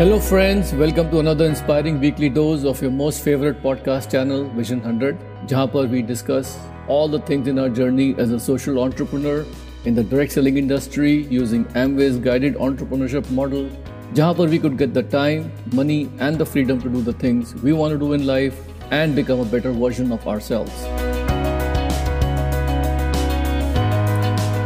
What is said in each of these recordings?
Hello, friends. Welcome to another inspiring weekly dose of your most favorite podcast channel, Vision 100, जहाँ पर we discuss all the things in our journey as a social entrepreneur in the direct selling industry using Amway's guided entrepreneurship model, जहाँ पर we could get the time, money, and the freedom to do the things we want to do in life and become a better version of ourselves.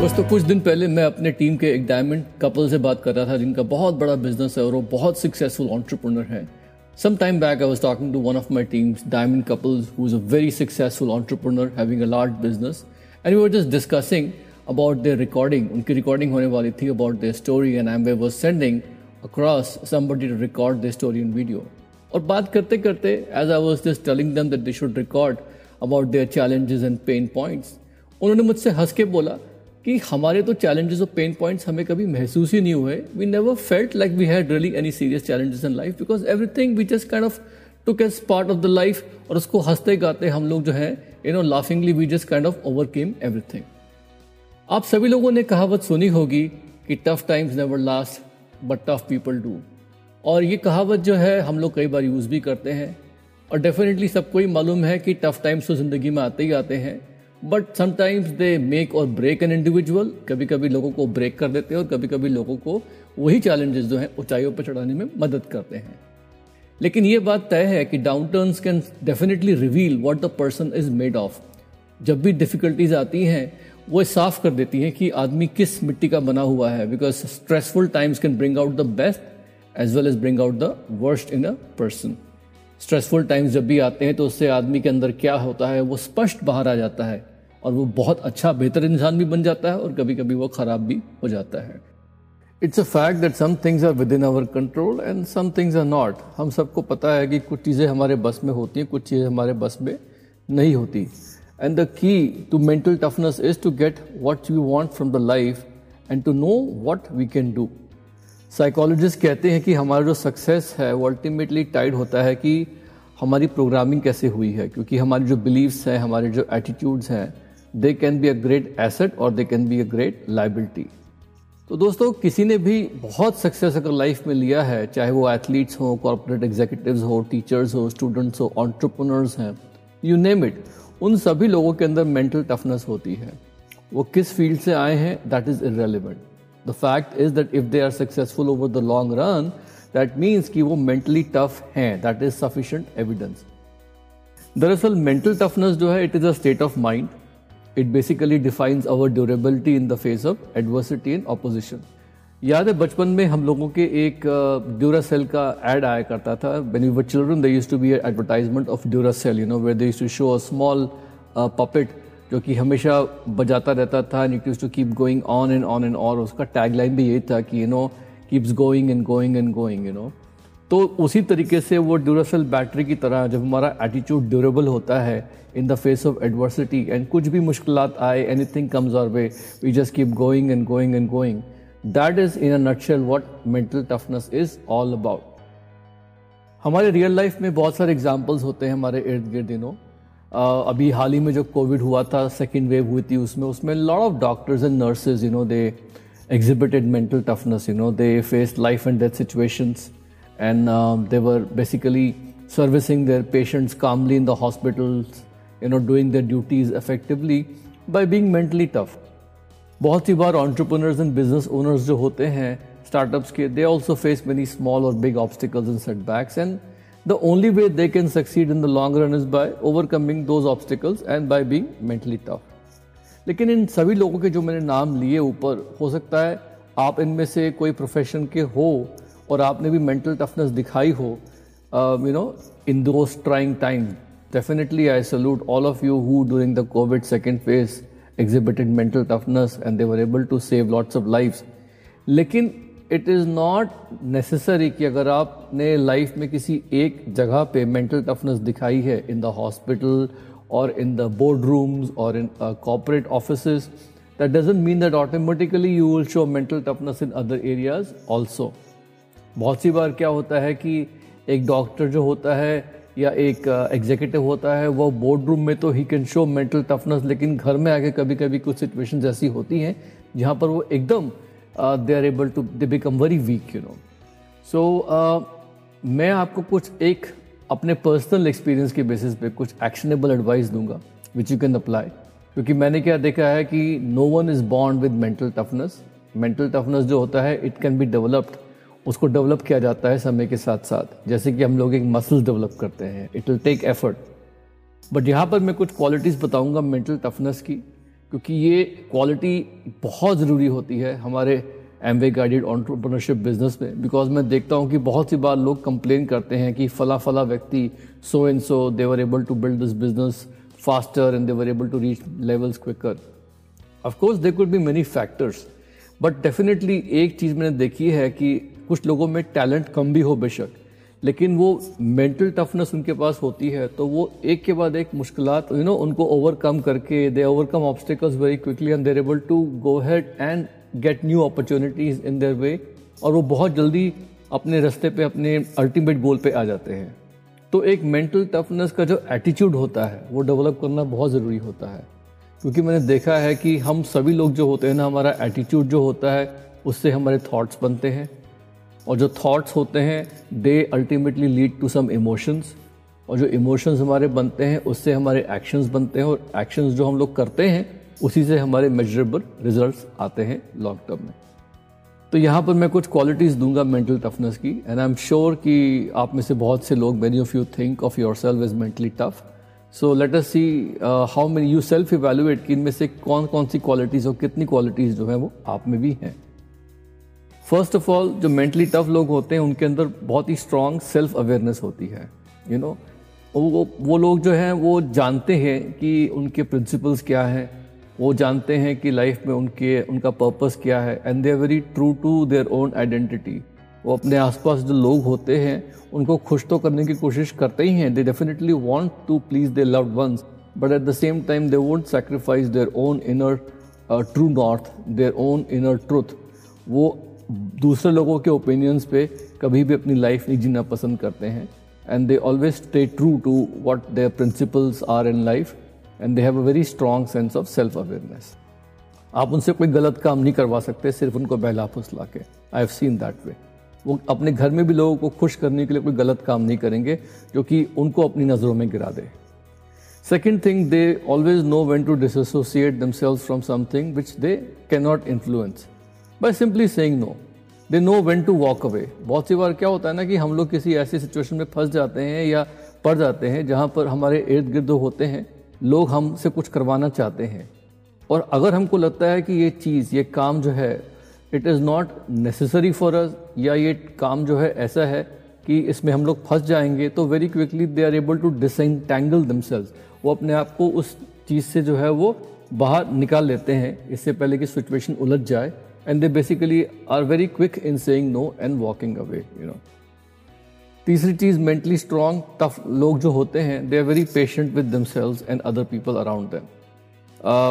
दोस्तों, कुछ दिन पहले मैं अपने team के एक डायमंड कपल से बात कर रहा था, जिनका बहुत बड़ा बिज़नेस है और वो बहुत सक्सेसफुल ऑन्टरप्रनर है। Some time back I was talking to one of my teams diamond couples who is a very successful entrepreneur है large business and you are just discussing about their recording उनकी recording होने वाली थी about their story and I am way was sending across somebody to record the story in video और बात करते करते as I was just telling them that they should record about their challenges and pain points उन्होंने मुझसे हंस के बोला कि हमारे तो चैलेंजेस और पेन पॉइंट्स हमें कभी महसूस ही नहीं हुए। We never felt like we had really any serious challenges in life because everything we just kind of took as part of the life और उसको हँसते गाते हम लोग जो है you know laughingly we just kind of overcame everything आप सभी लोगों ने कहावत सुनी होगी कि tough times never last but tough people do और ये कहावत जो है, हम लोग कई बार यूज़ भी करते हैं। और डेफिनेटली सबको ही मालूम है कि टफ टाइम्स तो ज़िंदगी में आते ही आते हैं। But sometimes they make or break an individual कभी कभी लोगों को ब्रेक कर देते हैं और कभी कभी लोगों को वही चैलेंजेस जो हैं, ऊंचाइयों पर चढ़ाने में मदद करते हैं। लेकिन ये बात तय है कि downturns can definitely reveal what the person is made of जब भी डिफिकल्टीज आती हैं, वो साफ़ कर देती हैं कि आदमी किस मिट्टी का बना हुआ है because stressful times can bring out the best as well as bring out the worst in a person stressful times जब भी आते हैं तो उससे आदमी के अंदर क्या होता है, वो स्पष्ट बाहर आ जाता है। और वो बहुत अच्छा बेहतर इंसान भी बन जाता है और कभी कभी वो ख़राब भी हो जाता है। It's a fact that some things are within our control and some things are not हम सबको पता है कि कुछ चीज़ें हमारे बस में होती हैं, कुछ चीज़ें हमारे बस में नहीं होती। And the key to mental toughness is to get what you want from the life and to know what we can do psychologist कहते हैं कि हमारा जो सक्सेस है, वो अल्टीमेटली टाइड होता है कि हमारी प्रोग्रामिंग कैसे हुई है, क्योंकि हमारी जो बिलीव्स हैं, हमारे जो एटीट्यूड्स हैं they can be a great asset और they can be a great liability तो दोस्तों, किसी ने भी बहुत सक्सेस अगर लाइफ में लिया है, चाहे वो एथलीट्स हो कॉर्पोरेट एग्जीक्यूटिव्स हो टीचर्स हो स्टूडेंट्स हो ऑन्टरप्रनर्स हैं यू नेम इट उन सभी लोगों के अंदर मेंटल टफनेस होती है। वो किस फ़ील्ड से आए हैं that is irrelevant the fact is that if they are successful over the long run that means कि वो मेंटली टफ हैं दैट इज़ सफिशियंट एविडेंस दरअसल मेंटल टफनेस जो है it is a state of mind it basically defines our durability in the face of adversity in opposition याद है बचपन में हम लोगों के एक ड्यूरासेल uh, का एड आया करता था। When we were children to be advertisement of Duracell you know where they to show a small puppet जो कि हमेशा बजाता रहता था and it use to keep going on and on and और उसका टैगलाइन भी यही था कि you know keeps going and going and going you know तो उसी तरीके से वो ड्यूरासेल बैटरी की तरह जब हमारा एटीट्यूड ड्यूरेबल होता है in the face of adversity and कुछ भी मुश्किल आए anything comes our way we just keep going and going and going that is in a nutshell what mental toughness is all about हमारे real life में बहुत सारे examples होते हैं हमारे इर्द गिर्द दिनों। uh, अभी हाल ही में जो कोविड हुआ था सेकेंड वेव हुई थी उसमें उसमें lot of doctors and nurses you know they exhibited mental toughness you know they faced life and death situations and um, they were basically servicing their patients calmly in the hospitals you know doing their duties effectively by being mentally tough बहुत सी बार entrepreneurs and business owners जो होते हैं startups के they also face many small or big obstacles and setbacks and the only way they can succeed in the long run is by overcoming those obstacles and by being mentally tough लेकिन इन सभी लोगों के जो मैंने नाम लिए ऊपर हो सकता है आप इनमें से कोई प्रोफेशन के हो और आपने भी मेंटल टफनेस दिखाई हो you know in those trying time definitely I salute all of you who during the covid second phase exhibited mental toughness and they were able to save lots of life लेकिन it is not necessary कि अगर आपने life में किसी एक जगह पे mental toughness दिखाई है इन द हॉस्पिटल और इन द बोर्ड रूम्स और in corporate office that doesn't mean that automatically you will show mental toughness in other areas also बहुत सी बार क्या होता है कि एक डॉक्टर जो होता है या एक एग्जीक्यूटिव होता है वो बोर्ड रूम में तो he can show mental toughness लेकिन घर में आके कभी कभी कुछ सिचुएशन ऐसी होती हैं जहाँ पर वो एकदम they are able to they become very weak you know so uh, मैं आपको कुछ एक अपने पर्सनल एक्सपीरियंस के बेसिस पे कुछ एक्शनेबल एडवाइस दूँगा विच यू कैन अप्लाई क्योंकि मैंने क्या देखा है कि no one is bond with mental toughness mental toughness जो होता है इट कैन बी डेवलप्ड उसको डेवलप किया जाता है समय के साथ साथ। जैसे कि हम लोग एक मसल डेवलप करते हैं। It will take effort but यहाँ पर मैं कुछ क्वालिटीज़ बताऊँगा मेंटल टफनेस की, क्योंकि ये क्वालिटी बहुत ज़रूरी होती है हमारे एम वे गाइडेड ऑन्टरप्रनरशिप बिज़नेस में। बिकॉज़ मैं देखता हूँ कि बहुत सी बार लोग कंप्लेन करते हैं कि फला फला व्यक्ति so and so they were able to build this business faster and they were able to reach levels quicker of course they could be many factors but definitely एक चीज़ मैंने देखी है कि कुछ लोगों में टैलेंट कम भी हो बेशक, लेकिन वो मेंटल टफनेस उनके पास होती है तो वो एक के बाद एक मुश्किल यू नो उनको ओवरकम करके they overcome obstacles very quickly and they're able to go head and get new opportunities in their way और वो बहुत जल्दी अपने रास्ते पे, अपने अल्टीमेट गोल पे आ जाते हैं। तो एक मेंटल टफनेस का जो एटीट्यूड होता है, वो डेवलप करना बहुत ज़रूरी होता है। क्योंकि मैंने देखा है कि हम सभी लोग जो होते हैं ना, हमारा एटीट्यूड जो होता है, उससे हमारे थॉट्स बनते हैं। और जो थॉट्स होते हैं they ultimately lead to some emotions और जो इमोशंस हमारे बनते हैं, उससे हमारे एक्शंस बनते हैं और एक्शंस जो हम लोग करते हैं, उसी से हमारे मेजरेबल रिजल्ट्स आते हैं लॉन्ग टर्म में. तो यहाँ पर मैं कुछ क्वालिटीज़ दूँगा मेंटल टफनेस की एंड आई एम श्योर कि आप में से बहुत से लोग many of you think of yourself is mentally tough so let us see how many you self evaluate कि इनमें से कौन कौन सी क्वालिटीज़ और कितनी क्वालिटीज़ जो है वो आप में भी हैं. फ़र्स्ट ऑफ़ ऑल जो मेंटली टफ लोग होते हैं, उनके अंदर बहुत ही स्ट्रांग सेल्फ अवेयरनेस होती है यू you नो know? वो वो लोग जो हैं, वो जानते हैं कि उनके प्रिंसिपल्स क्या हैं। वो जानते हैं कि लाइफ में उनके, उनका पर्पस क्या है and they are very true to their own identity वो अपने आसपास जो लोग होते हैं, उनको खुश तो करने की कोशिश करते ही हैं। They definitely want to please their loved ones but at the same time they won't sacrifice their own inner true north their own inner truth वो दूसरे लोगों के ओपिनियंस पे कभी भी अपनी लाइफ नहीं जीना पसंद करते हैं। And they always stay true to what their principles are in life and they have a very strong sense of self awareness आप उनसे कोई गलत काम नहीं करवा सकते, सिर्फ़ उनको बहला फुसला के। आई हैव सीन दैट वे वो अपने घर में भी लोगों को खुश करने के लिए कोई गलत काम नहीं करेंगे, जो कि उनको अपनी नज़रों में गिरा दे। Second thing they always know when to dissociate themselves from something which they can not influence by simply saying no they know when to walk away बहुत सी बार क्या होता है ना कि हम लोग किसी ऐसी सिचुएशन में फंस जाते हैं या पड़ जाते हैं जहाँ पर हमारे इर्द गिर्द होते हैं। लोग हमसे कुछ करवाना चाहते हैं। और अगर हमको लगता है कि ये चीज़, ये काम जो है it is not necessary for us या ये काम जो है ऐसा है कि इसमें हम लोग फंस जाएँगे तो very quickly they are able to disentangle themselves वो अपने आप को उस चीज़ से जो है वो बाहर निकाल लेते हैं। इससे पहले कि सिचुएशन उलझ जाए। And they basically are very quick in saying no and walking away you know तीसरी चीज़ मेंटली स्ट्रांग टफ लोग जो होते हैं they are very patient with themselves and other people around them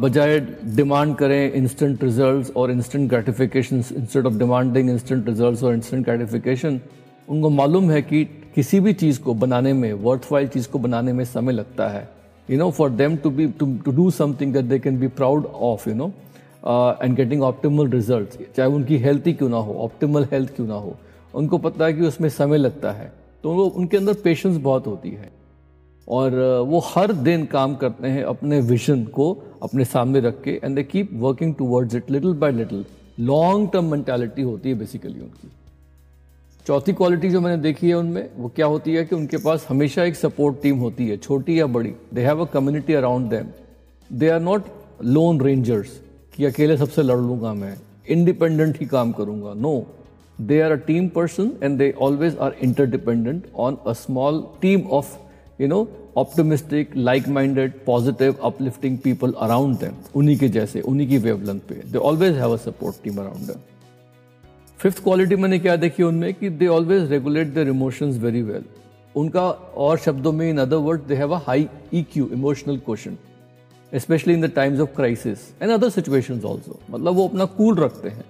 बजाय डिमांड करें इंस्टेंट रिजल्ट्स और instant gratification instead of demanding instant results और इंस्टेंट ग्रेटिफिकेशन उनको मालूम है कि किसी भी चीज़ को बनाने में वर्थ वाइल चीज़ को बनाने में समय लगता है। You know for them to be to do something that they can be proud of you know and getting optimal result चाहे उनकी हेल्थ ही क्यों ना हो ऑप्टिमल हेल्थ क्यों ना हो, उनको पता है कि उसमें समय लगता है। तो वो उनके अंदर पेशेंस बहुत होती है। और वो हर दिन काम करते हैं अपने विजन को अपने सामने रख के and they keep working towards it little by little long term mentality होती है बेसिकली उनकी। चौथी क्वालिटी जो मैंने देखी है उनमें, वो क्या होती है कि उनके पास हमेशा एक सपोर्ट टीम होती है, छोटी या बड़ी। They have a community around them they are not lone rangers कि अकेले सबसे लड़ लूँगा मैं इंडिपेंडेंट ही काम करूँगा. No they are a team person and they always are interdependent on a small team of you know optimistic like minded positive uplifting people around them उन्हीं के जैसे, उन्हीं की वेवलेंथ पे. They always have a support team around fifth quality मैंने क्या देखी उनमें कि they always regulate their emotions very well उनका और शब्दों में in other word they have a high E Q emotional question especially in the times of crisis and other situation also मतलब वो अपना कूल cool रखते हैं।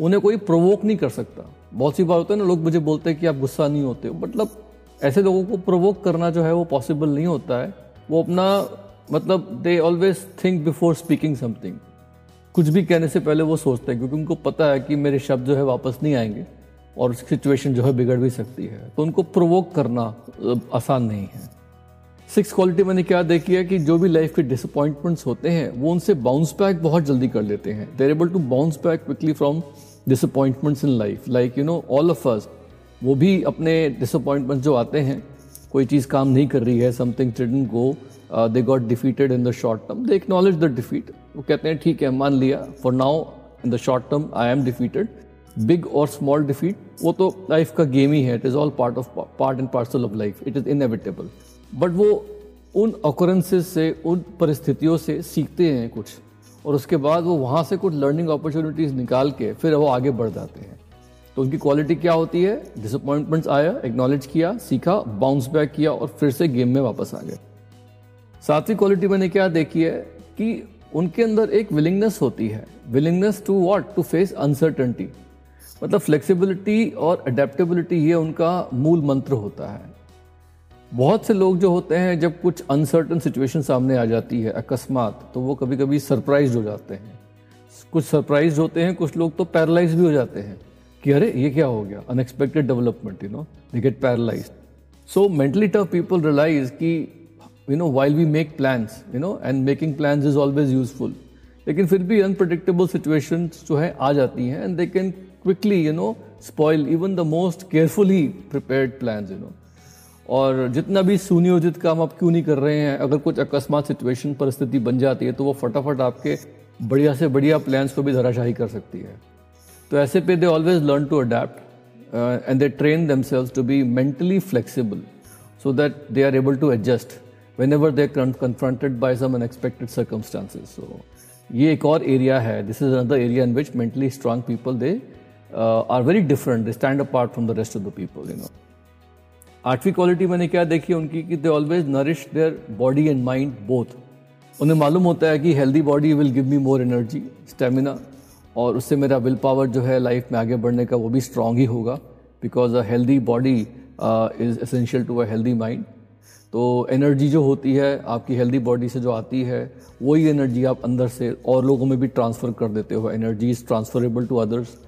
उन्हें कोई प्रोवोक नहीं कर सकता। बहुत सी बार होता है ना, लोग मुझे बोलते हैं कि आप गुस्सा नहीं होते मतलब ऐसे लोगों को प्रोवोक करना जो है वो पॉसिबल नहीं होता है। वो अपना मतलब they always think before speaking something कुछ भी कहने से पहले वो सोचते हैं, क्योंकि उनको पता है कि मेरे शब्द जो है वापस नहीं आएँगे और सिचुएशन जो है बिगड़ भी सकती है। तो उनको प्रोवोक करना आसान नहीं है। सिक्स क्वालिटी मैंने क्या देखी है कि जो भी लाइफ के डिसअपॉइंटमेंट्स होते हैं, वो उनसे बाउंस बैक बहुत जल्दी कर लेते हैं। They're able to bounce back quickly from disappointments in life like you know all of us वो भी अपने डिसअपॉइंटमेंट जो आते हैं, कोई चीज़ काम नहीं कर रही है something didn't go they got defeated in the short term they acknowledge the defeat वो कहते हैं, ठीक है, मान लिया for now in the short term I am defeated big और स्मॉल डिफीट वो तो लाइफ का गेम ही है. It is all part of part and parcel of life it is inevitable but वो उन ऑकरेंसेस से, उन परिस्थितियों से सीखते हैं कुछ। और उसके बाद वो वहाँ से कुछ लर्निंग अपॉर्चुनिटीज़ निकाल के फिर वो आगे बढ़ जाते हैं। तो उनकी क्वालिटी क्या होती है? डिसअपॉइंटमेंट्स आया एक्नॉलेज किया, सीखा बाउंस बैक किया और फिर से गेम में वापस आ गए। सातवीं क्वालिटी मैंने क्या देखी है कि उनके अंदर एक विलिंगनेस होती है। Willingness to what to face uncertainty मतलब फ्लेक्सिबिलिटी और अडेप्टेबिलिटी ये उनका मूल मंत्र होता है। बहुत से लोग जो होते हैं, जब कुछ अनसर्टन सिचुएशन सामने आ जाती है, अकस्मात तो वो कभी कभी सरप्राइज़ हो जाते हैं। कुछ सरप्राइज़ होते हैं, कुछ लोग तो पैरालाइज भी हो जाते हैं कि अरे, ये क्या हो गया? Unexpected development you know they get paralyse so mentally tough people realise कि you know while we make plans you know and making plans is always useful लेकिन फिर भी अनप्रडिक्टेबल सिचुएशन जो है, आ जाती हैं and they can quickly you know spoil even the most carefully prepared plan you know और जितना भी सुनियोजित काम आप क्यों नहीं कर रहे हैं, अगर कुछ अकस्मात सिचुएशन परिस्थिति बन जाती है तो वो फटाफट आपके बढ़िया से बढ़िया प्लान्स को भी धराशाही कर सकती है। तो ऐसे पे they always learn to adapt and they train themselves to be mentally flexible so that they are able to adjust whenever they confronted by some unexpected circumstances so ये एक और एरिया है this is another area in which mentally strong people they are very different they stand apart from the rest of the people you know आठवीं quality मैंने क्या देखी उनकी कि they always nourish their body and mind both उन्हें मालूम होता है कि healthy body will give me more energy stamina और उससे मेरा विल पावर जो है लाइफ में आगे बढ़ने का वो भी स्ट्रांग ही होगा because a healthy body is essential to a healthy mind तो एनर्जी जो होती है, आपकी हेल्दी बॉडी से जो आती है, वही एनर्जी आप अंदर से और लोगों में भी ट्रांसफ़र कर देते हो. Energy is transferable to others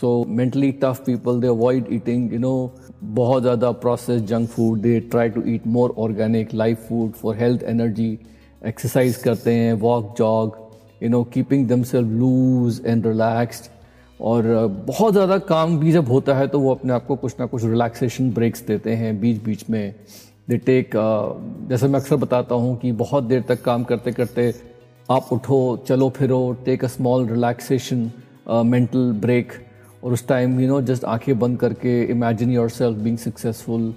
so mentally tough people they avoid eating you know बहुत ज़्यादा process junk food they try to eat more organic life food for health energy exercise करते हैं walk jog you know keeping themself loose and relaxed और uh, बहुत ज़्यादा काम भी जब होता है तो वो अपने आप को कुछ ना कुछ रिलैक्सेशन ब्रेक्स देते हैं बीच बीच में. दे टेक uh, जैसे मैं अक्सर बताता हूँ कि बहुत देर तक काम करते करते आप उठो चलो फिरो take a small relaxation mental break और उस टाइम यू नो जस्ट आँखें बंद करके imagine yourself being successful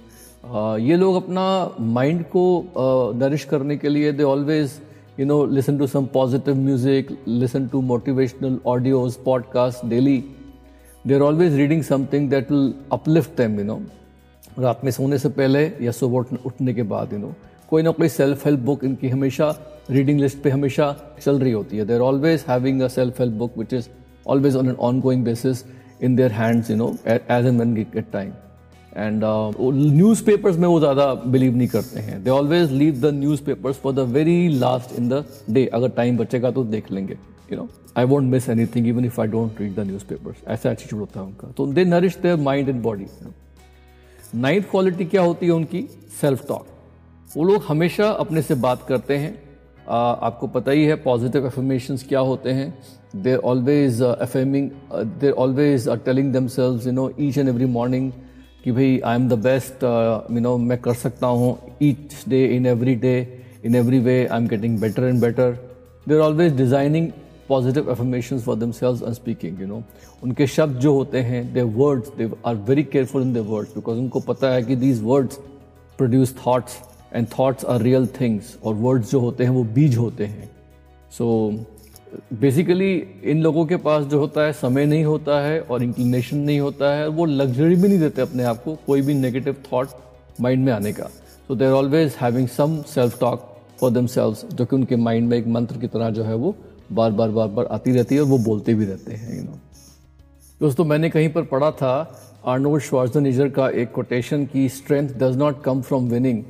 ये लोग अपना माइंड को नरिश uh, करने के लिए they always you know listen to some positive music listen to motivational audios podcasts daily. They're always reading something that will uplift them you know. रात में सोने से पहले या सुबह उठने के बाद यू नो कोई ना कोई सेल्फ हेल्प बुक इनकी हमेशा रीडिंग लिस्ट पे हमेशा चल रही होती है. They're always having a self help book which is always on an ongoing basis in their hands you know as and when get time and newspapers में वो ज़्यादा बिलीव नहीं करते हैं. They always leave the newspapers for the very last in the day अगर time बचेगा तो देख लेंगे you know I won't miss anything even if I don't read the newspapers ऐसा एटीट्यूड होता है उनका. तो they nourish their mind and body ninth quality क्या होती है उनकी? सेल्फ टॉक वो लोग हमेशा अपने से बात करते हैं. Uh, आपको पता ही है पॉजिटिव एफर्मेशन क्या होते हैं? They're always affirming they're always telling themselves you know each and every morning कि भाई I am the best you know मैं कर सकता हूँ each day in every day in every way I am getting better and better they are always designing positive affirmation for themselves and speaking you know उनके शब्द जो होते हैं they words they are very careful in they words because उनको पता है कि these words produce thoughts and thoughts are real things और वर्ड्स जो होते हैं वो बीज होते हैं। सो so, बेसिकली इन लोगों के पास जो होता है, समय नहीं होता है और इंक्लिनेशन नहीं होता है, वो लग्जरी भी नहीं देते अपने आप को कोई भी नेगेटिव थॉट माइंड में आने का। So they are always having some self talk for them जो कि उनके माइंड में एक मंत्र की तरह जो है वो बार बार बार बार आती रहती है और वो बोलते भी रहते हैं यू नो दोस्तों, मैंने कहीं पर पढ़ा था आर्नोल्ड श्वार्जनेजर का एक कोटेशन की strength does not come from winning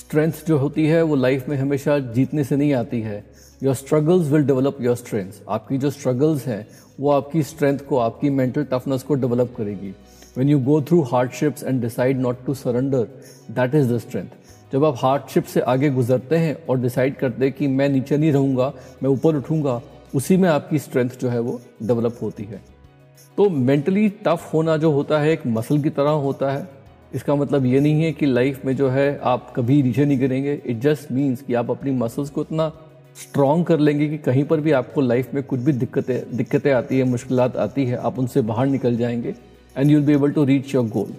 strength जो होती है, वो लाइफ में हमेशा जीतने से नहीं आती है। Your struggles will develop your strength आपकी जो स्ट्रगल्स हैं, वो आपकी स्ट्रेंथ को, आपकी मेंटल टफनेस को डेवलप करेगी. When you go through hardships and decide not to surrender that is the strength जब आप हार्डशिप से आगे गुजरते हैं और डिसाइड करते हैं कि मैं नीचे नहीं रहूँगा, मैं ऊपर उठूँगा, उसी में आपकी स्ट्रेंथ जो है वो डेवलप होती है. तो मेंटली टफ होना जो होता है, एक मसल की तरह होता है. इसका मतलब ये नहीं है कि लाइफ में जो है आप कभी नीचे नहीं गिरेंगे. इट जस्ट मीन्स कि आप अपनी मसल्स को इतना स्ट्रॉन्ग कर लेंगे कि कहीं पर भी आपको लाइफ में कुछ भी दिक्कतें दिक्कतें आती है मुश्किल आती है, आप उनसे बाहर निकल जाएँगे and you'll be able to reach your goal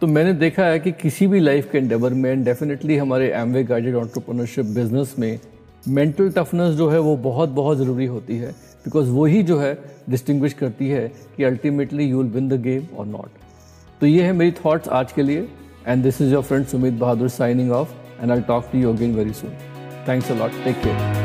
तो मैंने देखा है कि किसी भी लाइफ के एंडेवर में डेफिनेटली हमारे एमवे गाइडेड ऑन्टरप्रनरशिप बिज़नेस में मेंटल टफनेस जो है वो बहुत बहुत ज़रूरी होती है बिकॉज़ वही जो है डिस्टिंग्विश करती है कि ultimately you will win the game और नॉट तो ये है मेरी थॉट्स आज के लिए and this is your friend Sumit Bahadur signing off and I talk to you again very soon thanks a lot take care